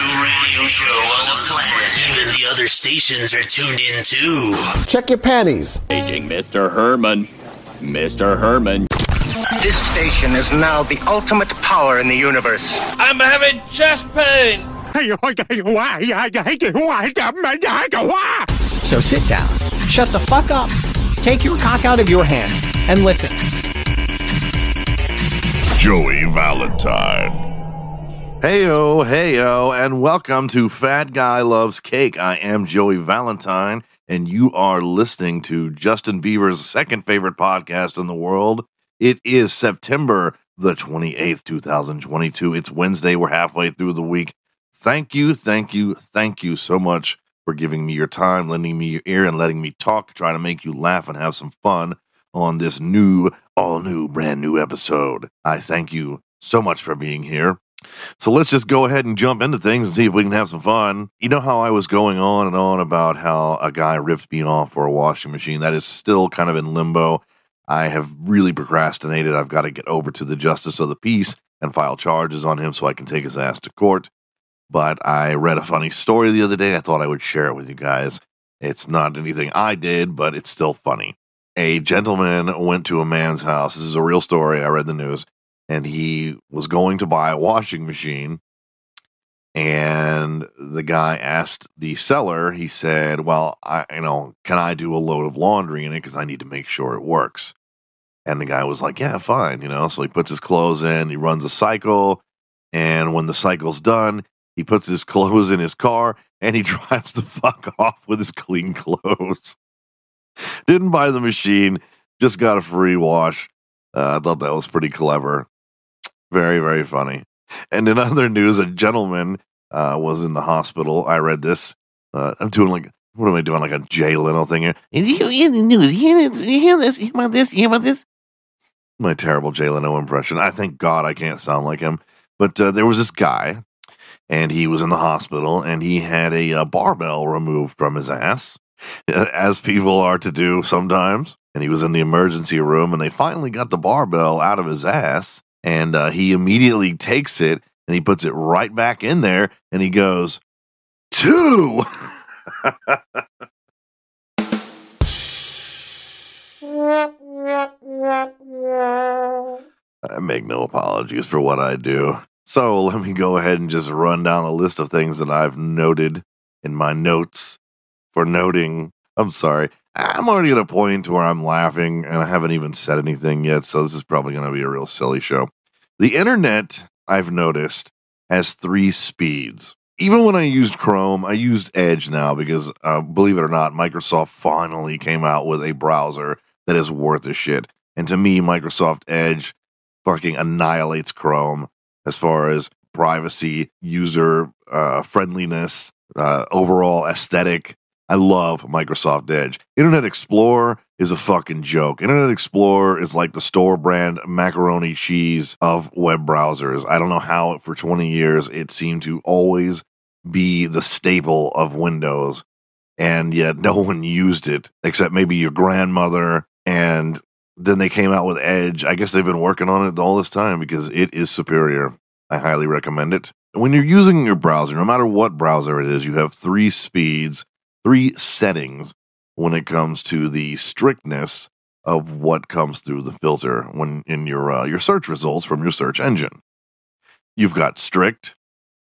to radio show on the planet. Even the other stations are tuned in too. Check your panties. Paging Mr. Herman. Mr. Herman. This station is now the ultimate power in the universe. I'm having chest pain. So sit down, shut the fuck up, take your cock out of your hand, and listen. Joey Valentine. Heyo, heyo, and welcome to Fat Guy Loves Cake. I am Joey Valentine, and you are listening to Justin Bieber's second favorite podcast in the world. It is September the 28th, 2022. It's Wednesday. We're halfway through the week. Thank you, thank you, thank you so much for giving me your time, lending me your ear, and letting me talk, trying to make you laugh and have some fun on this new, all new, brand new episode. I thank you so much for being here. So let's just go ahead and jump into things and see if we can have some fun. You know how I was going on and on about how a guy ripped me off for a washing machine? That is still kind of in limbo. I have really procrastinated. I've got to get over to the justice of the peace and file charges on him so I can take his ass to court. But I read a funny story the other day. I thought I would share it with you guys. It's not anything I did, but it's still funny. A gentleman went to a man's house. This is a real story. I read the news. And he was going to buy a washing machine. And the guy asked the seller, he said, Well, I, you know, can I do a load of laundry in it? Because I need to make sure it works. And the guy was like, Yeah, fine. You know, so he puts his clothes in, he runs a cycle. And when the cycle's done, he puts his clothes in his car and he drives the fuck off with his clean clothes. Didn't buy the machine, just got a free wash. Uh, I thought that was pretty clever. Very, very funny. And in other news, a gentleman uh, was in the hospital. I read this. Uh, I'm doing like, what am I doing? Like a Jay Leno thing here. Is you hear the news? You hear, this? you hear about this? You hear about this? My terrible Jay Leno impression. I thank God I can't sound like him. But uh, there was this guy and he was in the hospital and he had a, uh barbell removed from his ass as people are to do sometimes and he was in the emergency room and they finally got the barbell out of his ass and uh, he immediately takes it and he puts it right back in there and he goes two I make no apologies for what I do. So let me go ahead and just run down the list of things that I've noted in my notes for noting. I'm sorry. I'm already at a point where I'm laughing and I haven't even said anything yet. So this is probably going to be a real silly show. The internet, I've noticed, has three speeds. Even when I used Chrome, I used Edge now because, uh, believe it or not, Microsoft finally came out with a browser that is worth a shit. And to me, Microsoft Edge fucking annihilates Chrome as far as privacy, user uh, friendliness, uh, overall aesthetic. I love Microsoft Edge. Internet Explorer is a fucking joke. Internet Explorer is like the store brand macaroni cheese of web browsers. I don't know how for 20 years it seemed to always be the staple of Windows, and yet no one used it except maybe your grandmother. And then they came out with Edge. I guess they've been working on it all this time because it is superior. I highly recommend it. When you're using your browser, no matter what browser it is, you have three speeds, three settings when it comes to the strictness of what comes through the filter when in your uh, your search results from your search engine. You've got strict,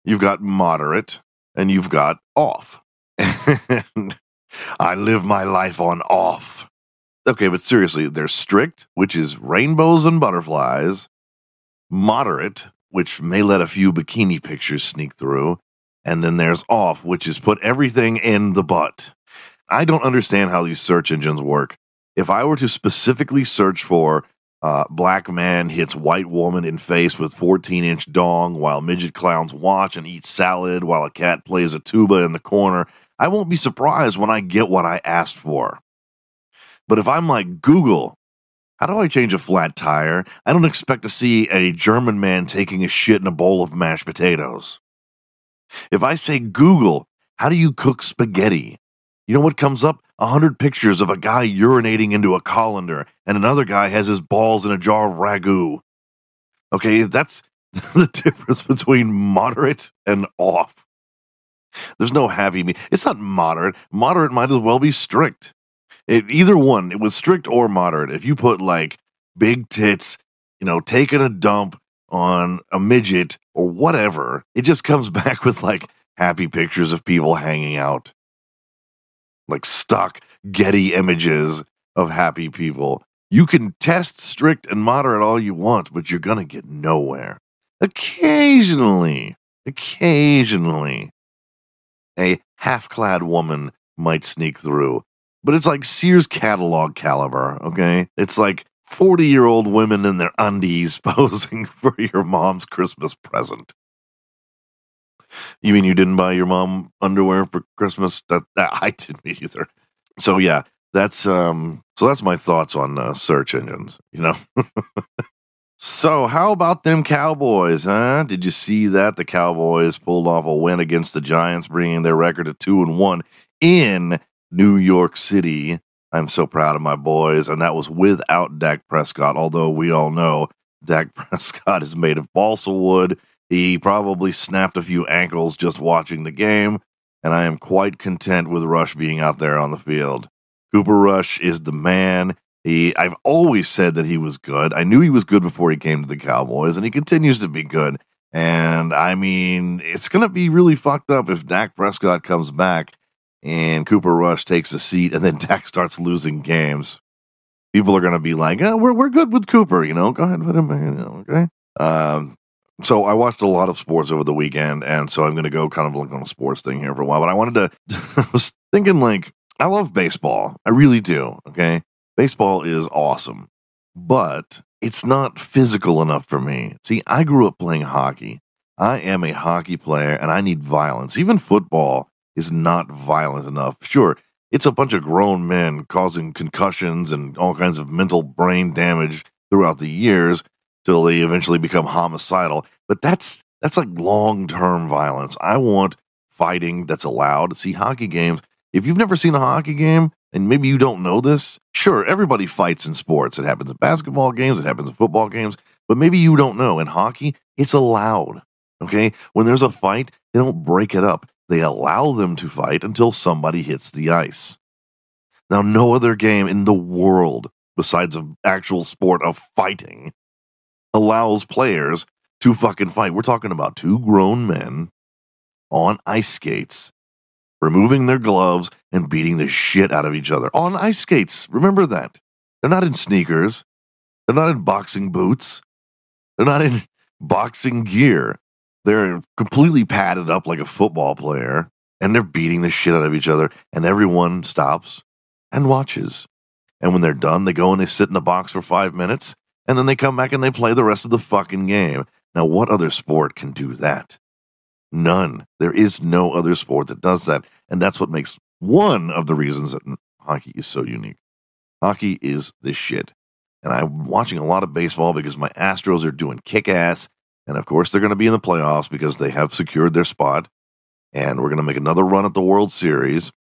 you've got moderate, and you've got off. and I live my life on off. Okay, but seriously, there's strict, which is rainbows and butterflies, moderate, which may let a few bikini pictures sneak through, and then there's off, which is put everything in the butt. I don't understand how these search engines work. If I were to specifically search for uh, black man hits white woman in face with 14 inch dong while midget clowns watch and eat salad while a cat plays a tuba in the corner, I won't be surprised when I get what I asked for. But if I'm like Google, how do I change a flat tire? I don't expect to see a German man taking a shit in a bowl of mashed potatoes. If I say Google, how do you cook spaghetti? You know what comes up? A hundred pictures of a guy urinating into a colander, and another guy has his balls in a jar of ragu. Okay, that's the difference between moderate and off. There's no happy me. It's not moderate. Moderate might as well be strict. It, either one, it was strict or moderate. If you put like big tits, you know, taking a dump on a midget or whatever, it just comes back with like happy pictures of people hanging out. Like stock Getty images of happy people. You can test strict and moderate all you want, but you're going to get nowhere. Occasionally, occasionally, a half clad woman might sneak through, but it's like Sears catalog caliber, okay? It's like 40 year old women in their undies posing for your mom's Christmas present. You mean you didn't buy your mom underwear for Christmas? That, that I didn't either. So yeah, that's um so that's my thoughts on uh, search engines, you know. so, how about them Cowboys, huh? Did you see that the Cowboys pulled off a win against the Giants bringing their record to 2 and 1 in New York City? I'm so proud of my boys and that was without Dak Prescott, although we all know Dak Prescott is made of balsa wood. He probably snapped a few ankles just watching the game, and I am quite content with Rush being out there on the field. Cooper Rush is the man. He, I've always said that he was good. I knew he was good before he came to the Cowboys, and he continues to be good. And I mean, it's going to be really fucked up if Dak Prescott comes back and Cooper Rush takes a seat, and then Dak starts losing games. People are going to be like, oh, "We're we're good with Cooper," you know. Go ahead, put him in, okay. Um, so I watched a lot of sports over the weekend, and so I'm going to go kind of like on a sports thing here for a while. But I wanted to, I was thinking like I love baseball. I really do. Okay. Baseball is awesome, but it's not physical enough for me. See, I grew up playing hockey. I am a hockey player and I need violence. Even football is not violent enough. Sure, it's a bunch of grown men causing concussions and all kinds of mental brain damage throughout the years till they eventually become homicidal. But that's that's like long-term violence. I want fighting that's allowed. See, hockey games, if you've never seen a hockey game and maybe you don't know this, sure, everybody fights in sports. It happens in basketball games, it happens in football games, but maybe you don't know. In hockey, it's allowed. Okay? When there's a fight, they don't break it up. They allow them to fight until somebody hits the ice. Now, no other game in the world, besides an actual sport of fighting, allows players to fucking fight. We're talking about two grown men on ice skates removing their gloves and beating the shit out of each other on ice skates. Remember that. They're not in sneakers. They're not in boxing boots. They're not in boxing gear. They're completely padded up like a football player and they're beating the shit out of each other. And everyone stops and watches. And when they're done, they go and they sit in the box for five minutes and then they come back and they play the rest of the fucking game. Now, what other sport can do that? None. There is no other sport that does that. And that's what makes one of the reasons that hockey is so unique. Hockey is this shit. And I'm watching a lot of baseball because my Astros are doing kick ass. And of course, they're going to be in the playoffs because they have secured their spot. And we're going to make another run at the World Series.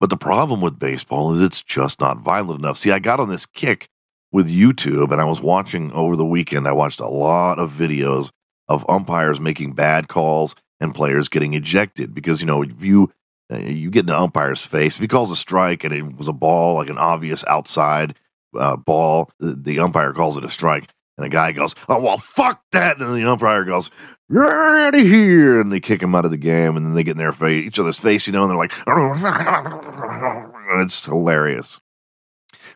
But the problem with baseball is it's just not violent enough. See, I got on this kick with YouTube and I was watching over the weekend. I watched a lot of videos of umpires making bad calls and players getting ejected because you know if you uh, you get in the umpire's face if he calls a strike and it was a ball like an obvious outside uh, ball the, the, umpire calls it a strike and a guy goes oh well fuck that and the umpire goes you're out of here and they kick him out of the game and then they get in their face each other's face you know and they're like and it's hilarious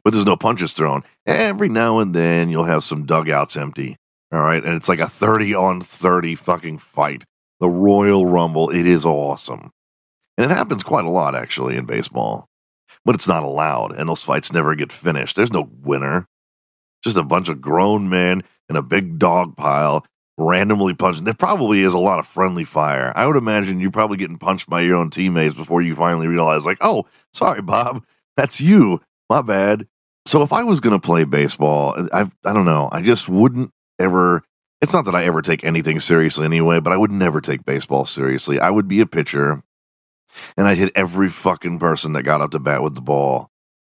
but there's no punches thrown every now and then you'll have some dugouts empty all right and it's like a 30 on 30 fucking fight the Royal Rumble. It is awesome. And it happens quite a lot, actually, in baseball. But it's not allowed, and those fights never get finished. There's no winner. Just a bunch of grown men in a big dog pile randomly punching. There probably is a lot of friendly fire. I would imagine you're probably getting punched by your own teammates before you finally realize, like, oh, sorry, Bob, that's you. My bad. So if I was going to play baseball, I I don't know. I just wouldn't ever it's not that I ever take anything seriously anyway, but I would never take baseball seriously. I would be a pitcher and I'd hit every fucking person that got up to bat with the ball.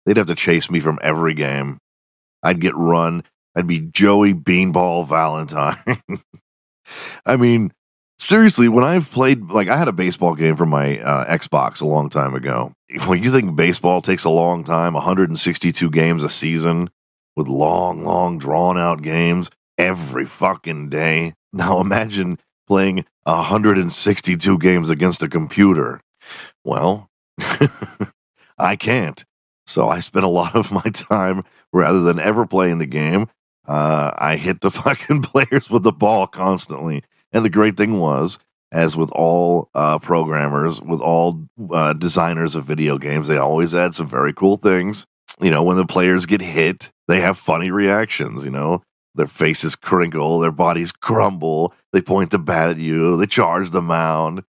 They'd have to chase me from every game. I'd get run. I'd be Joey Beanball Valentine. I mean, seriously, when I've played, like, I had a baseball game for my uh, Xbox a long time ago. When you think baseball takes a long time, 162 games a season with long, long, drawn out games every fucking day. Now imagine playing 162 games against a computer. Well, I can't. So I spent a lot of my time rather than ever playing the game. Uh, I hit the fucking players with the ball constantly. And the great thing was, as with all uh, programmers, with all uh, designers of video games, they always add some very cool things. You know, when the players get hit, they have funny reactions. You know, their faces crinkle, their bodies crumble, they point the bat at you, they charge the mound.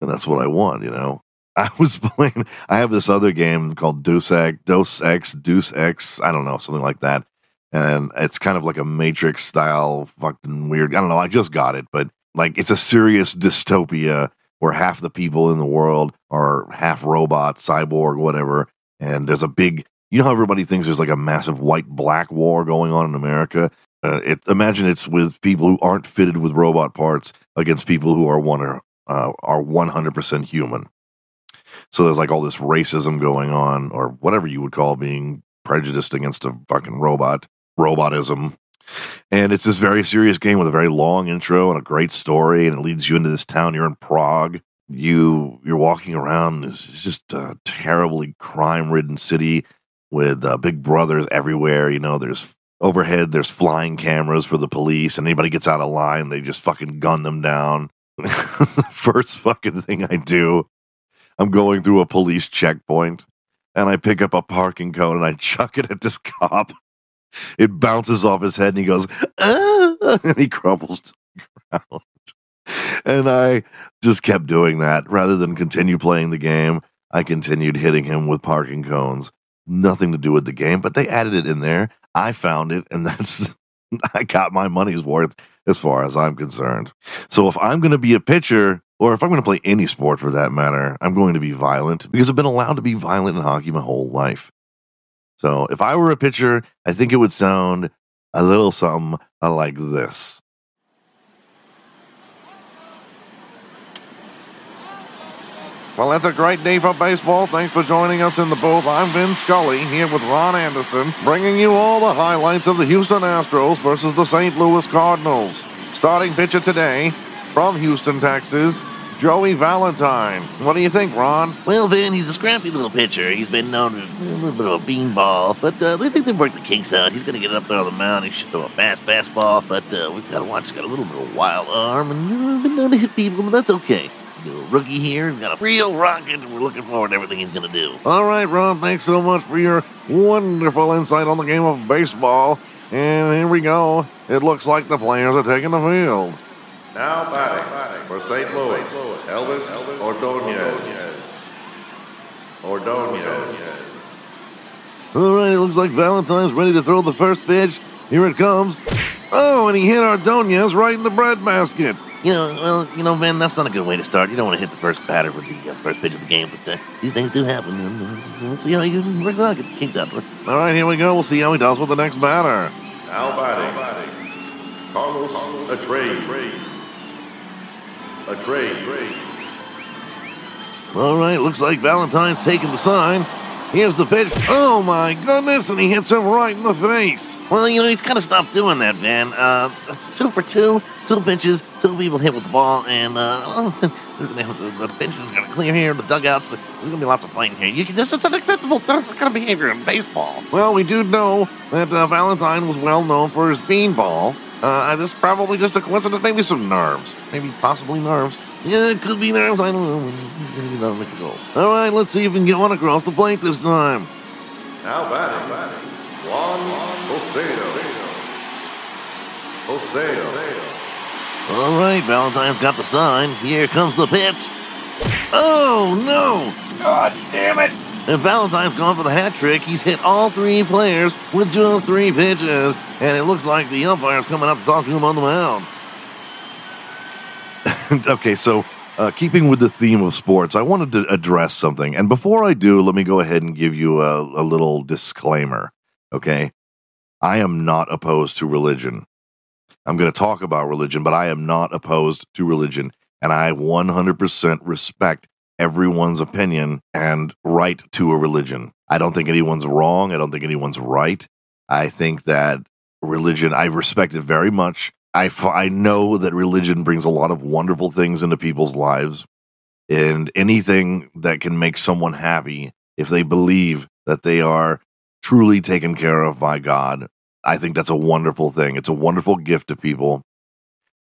And that's what I want, you know. I was playing, I have this other game called Deus Ex, Deus Ex, Deus Ex. I don't know, something like that. And it's kind of like a Matrix style, fucking weird. I don't know, I just got it, but like it's a serious dystopia where half the people in the world are half robot, cyborg, whatever. And there's a big you know how everybody thinks there's like a massive white black war going on in America? Uh, it, imagine it's with people who aren't fitted with robot parts against people who are one uh, are 100% human. So there's like all this racism going on, or whatever you would call being prejudiced against a fucking robot, robotism. And it's this very serious game with a very long intro and a great story, and it leads you into this town. You're in Prague. You you're walking around. It's just a terribly crime-ridden city with uh, big brothers everywhere. You know, there's overhead, there's flying cameras for the police, and anybody gets out of line, they just fucking gun them down. First fucking thing I do, I'm going through a police checkpoint, and I pick up a parking cone and I chuck it at this cop. It bounces off his head, and he goes, ah, and he crumbles to the ground. And I just kept doing that rather than continue playing the game. I continued hitting him with parking cones nothing to do with the game, but they added it in there. I found it, and that's I got my money's worth as far as I'm concerned. So if I'm going to be a pitcher, or if I'm going to play any sport for that matter, I'm going to be violent because I've been allowed to be violent in hockey my whole life. So if I were a pitcher, I think it would sound a little something like this. Well, that's a great day for baseball. Thanks for joining us in the booth. I'm Vin Scully here with Ron Anderson, bringing you all the highlights of the Houston Astros versus the St. Louis Cardinals. Starting pitcher today from Houston, Texas, Joey Valentine. What do you think, Ron? Well, Vin, he's a scrappy little pitcher. He's been known to be a little bit of a beanball, but uh, they think they've worked the kinks out. He's going to get up there on the mound. He should throw a fast fastball, but uh, we've got to watch. He's got a little bit of a wild arm, and uh, been known to hit people, but that's okay Little rookie here. He's got a real rocket, and we're looking forward to everything he's going to do. All right, Ron, thanks so much for your wonderful insight on the game of baseball. And here we go. It looks like the players are taking the field. Now batting for St. Louis, Elvis Elvis Ordonez. Ordonez. All right, it looks like Valentine's ready to throw the first pitch. Here it comes. Oh, and he hit Ordonez right in the breadbasket. You know, well, you know, man, that's not a good way to start. You don't want to hit the first batter with the uh, first pitch of the game, but uh, these things do happen. And, we'll see how he works out. Get the kinks out. All right, here we go. We'll see how he does with the next batter. Now batting, Carlos a trade, a trade. All right, looks like Valentine's taking the sign. Here's the pitch. Oh my goodness, and he hits him right in the face. Well, you know, he's got to stop doing that, Van. Uh, it's two for two, two pitches, two people hit with the ball, and uh, the bench is going to clear here, the dugouts. There's going to be lots of fighting here. You can just, it's unacceptable kind of behavior in baseball. Well, we do know that uh, Valentine was well known for his beanball. Uh, this is probably just a coincidence, maybe some nerves. Maybe possibly nerves. Yeah, it could be nerves, I don't know. Make it go. All right, let's see if we can get one across the plate this time. Now batting, batting. Juan Joseo. Joseo. All right, Valentine's got the sign. Here comes the pitch. Oh, no! God damn it! And Valentine's gone for the hat trick. He's hit all three players with just three pitches. And it looks like the umpire's coming up to talk to him on the mound. okay, so uh, keeping with the theme of sports, I wanted to address something. And before I do, let me go ahead and give you a, a little disclaimer. Okay. I am not opposed to religion. I'm going to talk about religion, but I am not opposed to religion. And I 100% respect everyone's opinion and right to a religion. I don't think anyone's wrong. I don't think anyone's right. I think that religion, I respect it very much. I, f- I know that religion brings a lot of wonderful things into people's lives. And anything that can make someone happy if they believe that they are truly taken care of by God, I think that's a wonderful thing. It's a wonderful gift to people.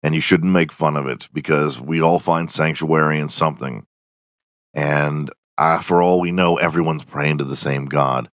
And you shouldn't make fun of it because we all find sanctuary in something. And uh, for all we know, everyone's praying to the same God.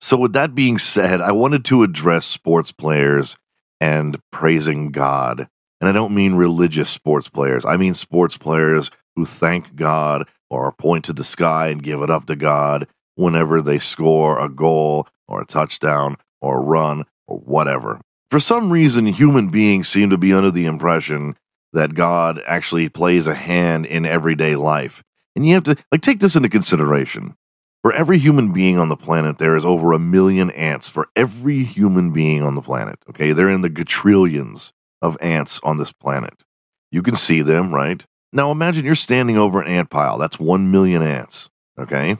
So, with that being said, I wanted to address sports players and praising God. And I don't mean religious sports players, I mean sports players who thank God or point to the sky and give it up to God whenever they score a goal or a touchdown or a run or whatever. For some reason, human beings seem to be under the impression that God actually plays a hand in everyday life. And you have to like take this into consideration. For every human being on the planet, there is over a million ants for every human being on the planet. Okay, they're in the quadrillions of ants on this planet. You can see them, right? Now imagine you're standing over an ant pile. That's 1 million ants. Okay.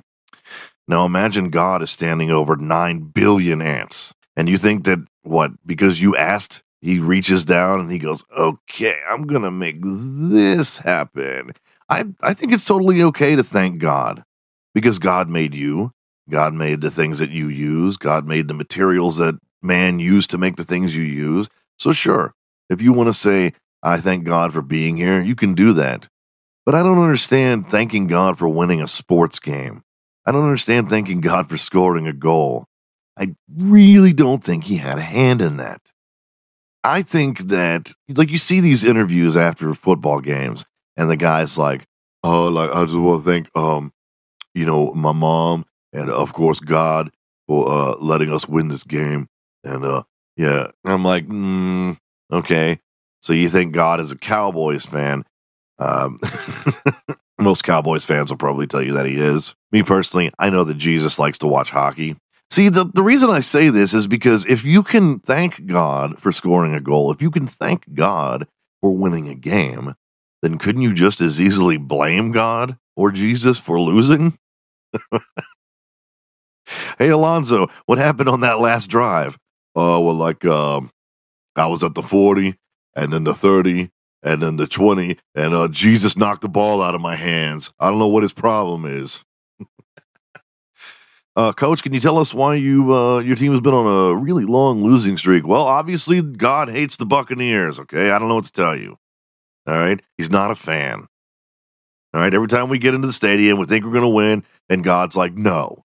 Now imagine God is standing over 9 billion ants. And you think that, what, because you asked, he reaches down and he goes, okay, I'm going to make this happen. I, I think it's totally okay to thank God because God made you. God made the things that you use. God made the materials that man used to make the things you use. So, sure, if you want to say, I thank God for being here, you can do that. But I don't understand thanking God for winning a sports game. I don't understand thanking God for scoring a goal. I really don't think he had a hand in that. I think that, like, you see these interviews after football games, and the guy's like, "Oh, like I just want to thank, um, you know, my mom and of course God for uh letting us win this game." And uh, yeah, and I'm like, mm, okay. So you think God is a Cowboys fan? Um, most Cowboys fans will probably tell you that he is. Me personally, I know that Jesus likes to watch hockey. See, the, the reason I say this is because if you can thank God for scoring a goal, if you can thank God for winning a game, then couldn't you just as easily blame God or Jesus for losing? hey, Alonzo, what happened on that last drive? Oh, well, like, um, I was at the 40 and then the 30 and then the 20 and uh, Jesus knocked the ball out of my hands. I don't know what his problem is. Uh, coach, can you tell us why you uh, your team has been on a really long losing streak? Well, obviously God hates the Buccaneers, okay? I don't know what to tell you. All right? He's not a fan. All right, every time we get into the stadium, we think we're going to win and God's like, "No."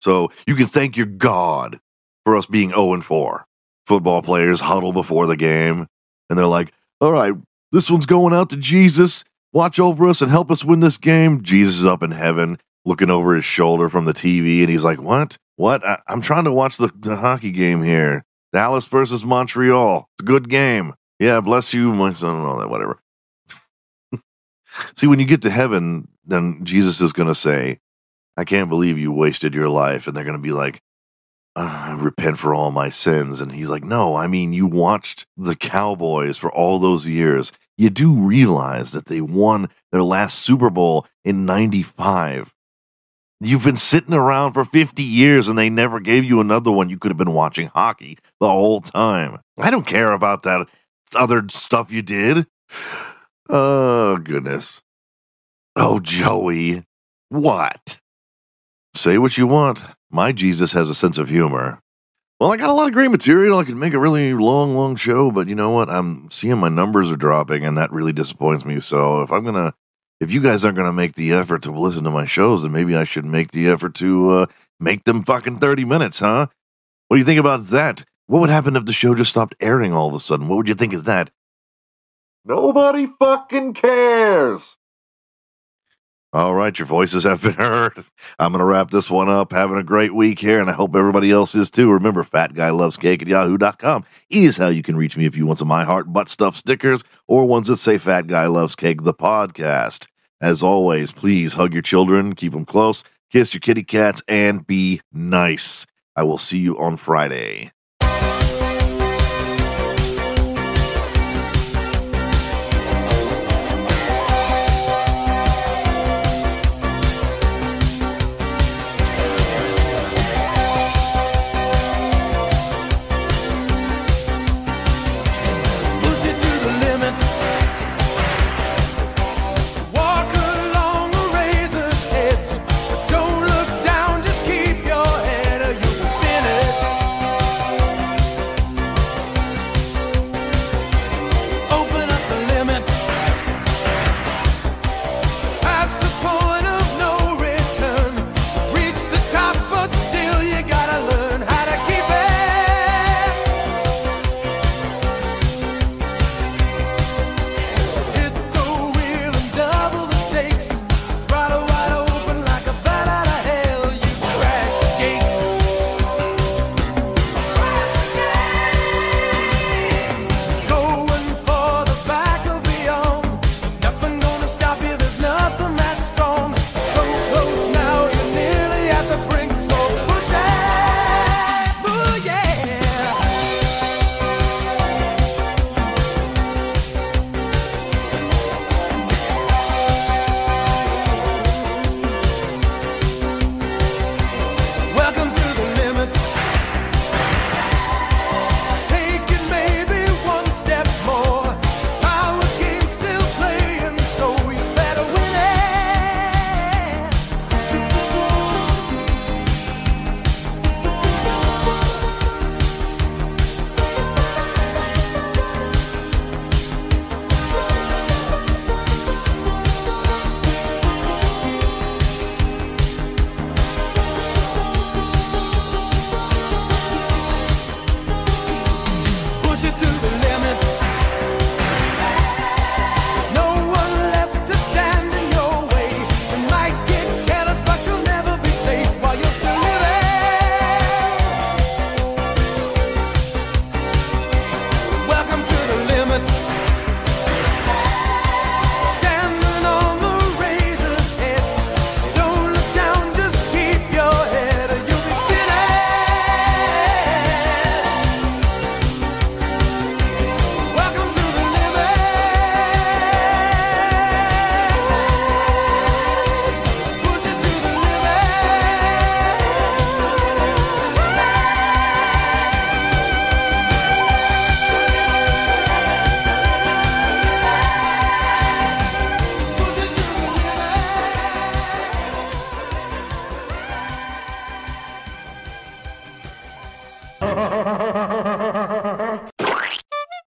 So, you can thank your God for us being 0 and 4. Football players huddle before the game and they're like, all right, this one's going out to Jesus. Watch over us and help us win this game. Jesus is up in heaven looking over his shoulder from the TV and he's like, What? What? I- am trying to watch the, the hockey game here. Dallas versus Montreal. It's a good game. Yeah, bless you, my son, and all that, whatever. See, when you get to heaven, then Jesus is going to say, I can't believe you wasted your life. And they're going to be like, ah, I repent for all my sins. And he's like, No, I mean, you watched the Cowboys for all those years. You do realize that they won their last Super Bowl in 95. You've been sitting around for 50 years and they never gave you another one. You could have been watching hockey the whole time. I don't care about that other stuff you did. Oh, goodness. Oh, Joey. What? Say what you want. My Jesus has a sense of humor. Well, I got a lot of great material. I could make a really long, long show, but you know what? I'm seeing my numbers are dropping, and that really disappoints me. So if I'm gonna, if you guys aren't gonna make the effort to listen to my shows, then maybe I should make the effort to uh, make them fucking 30 minutes, huh? What do you think about that? What would happen if the show just stopped airing all of a sudden? What would you think of that? Nobody fucking cares. All right, your voices have been heard. I'm going to wrap this one up. Having a great week here, and I hope everybody else is too. Remember, Fat Guy Loves Cake at yahoo.com is how you can reach me if you want some My Heart Butt Stuff stickers or ones that say Fat Guy Loves Cake, the podcast. As always, please hug your children, keep them close, kiss your kitty cats, and be nice. I will see you on Friday.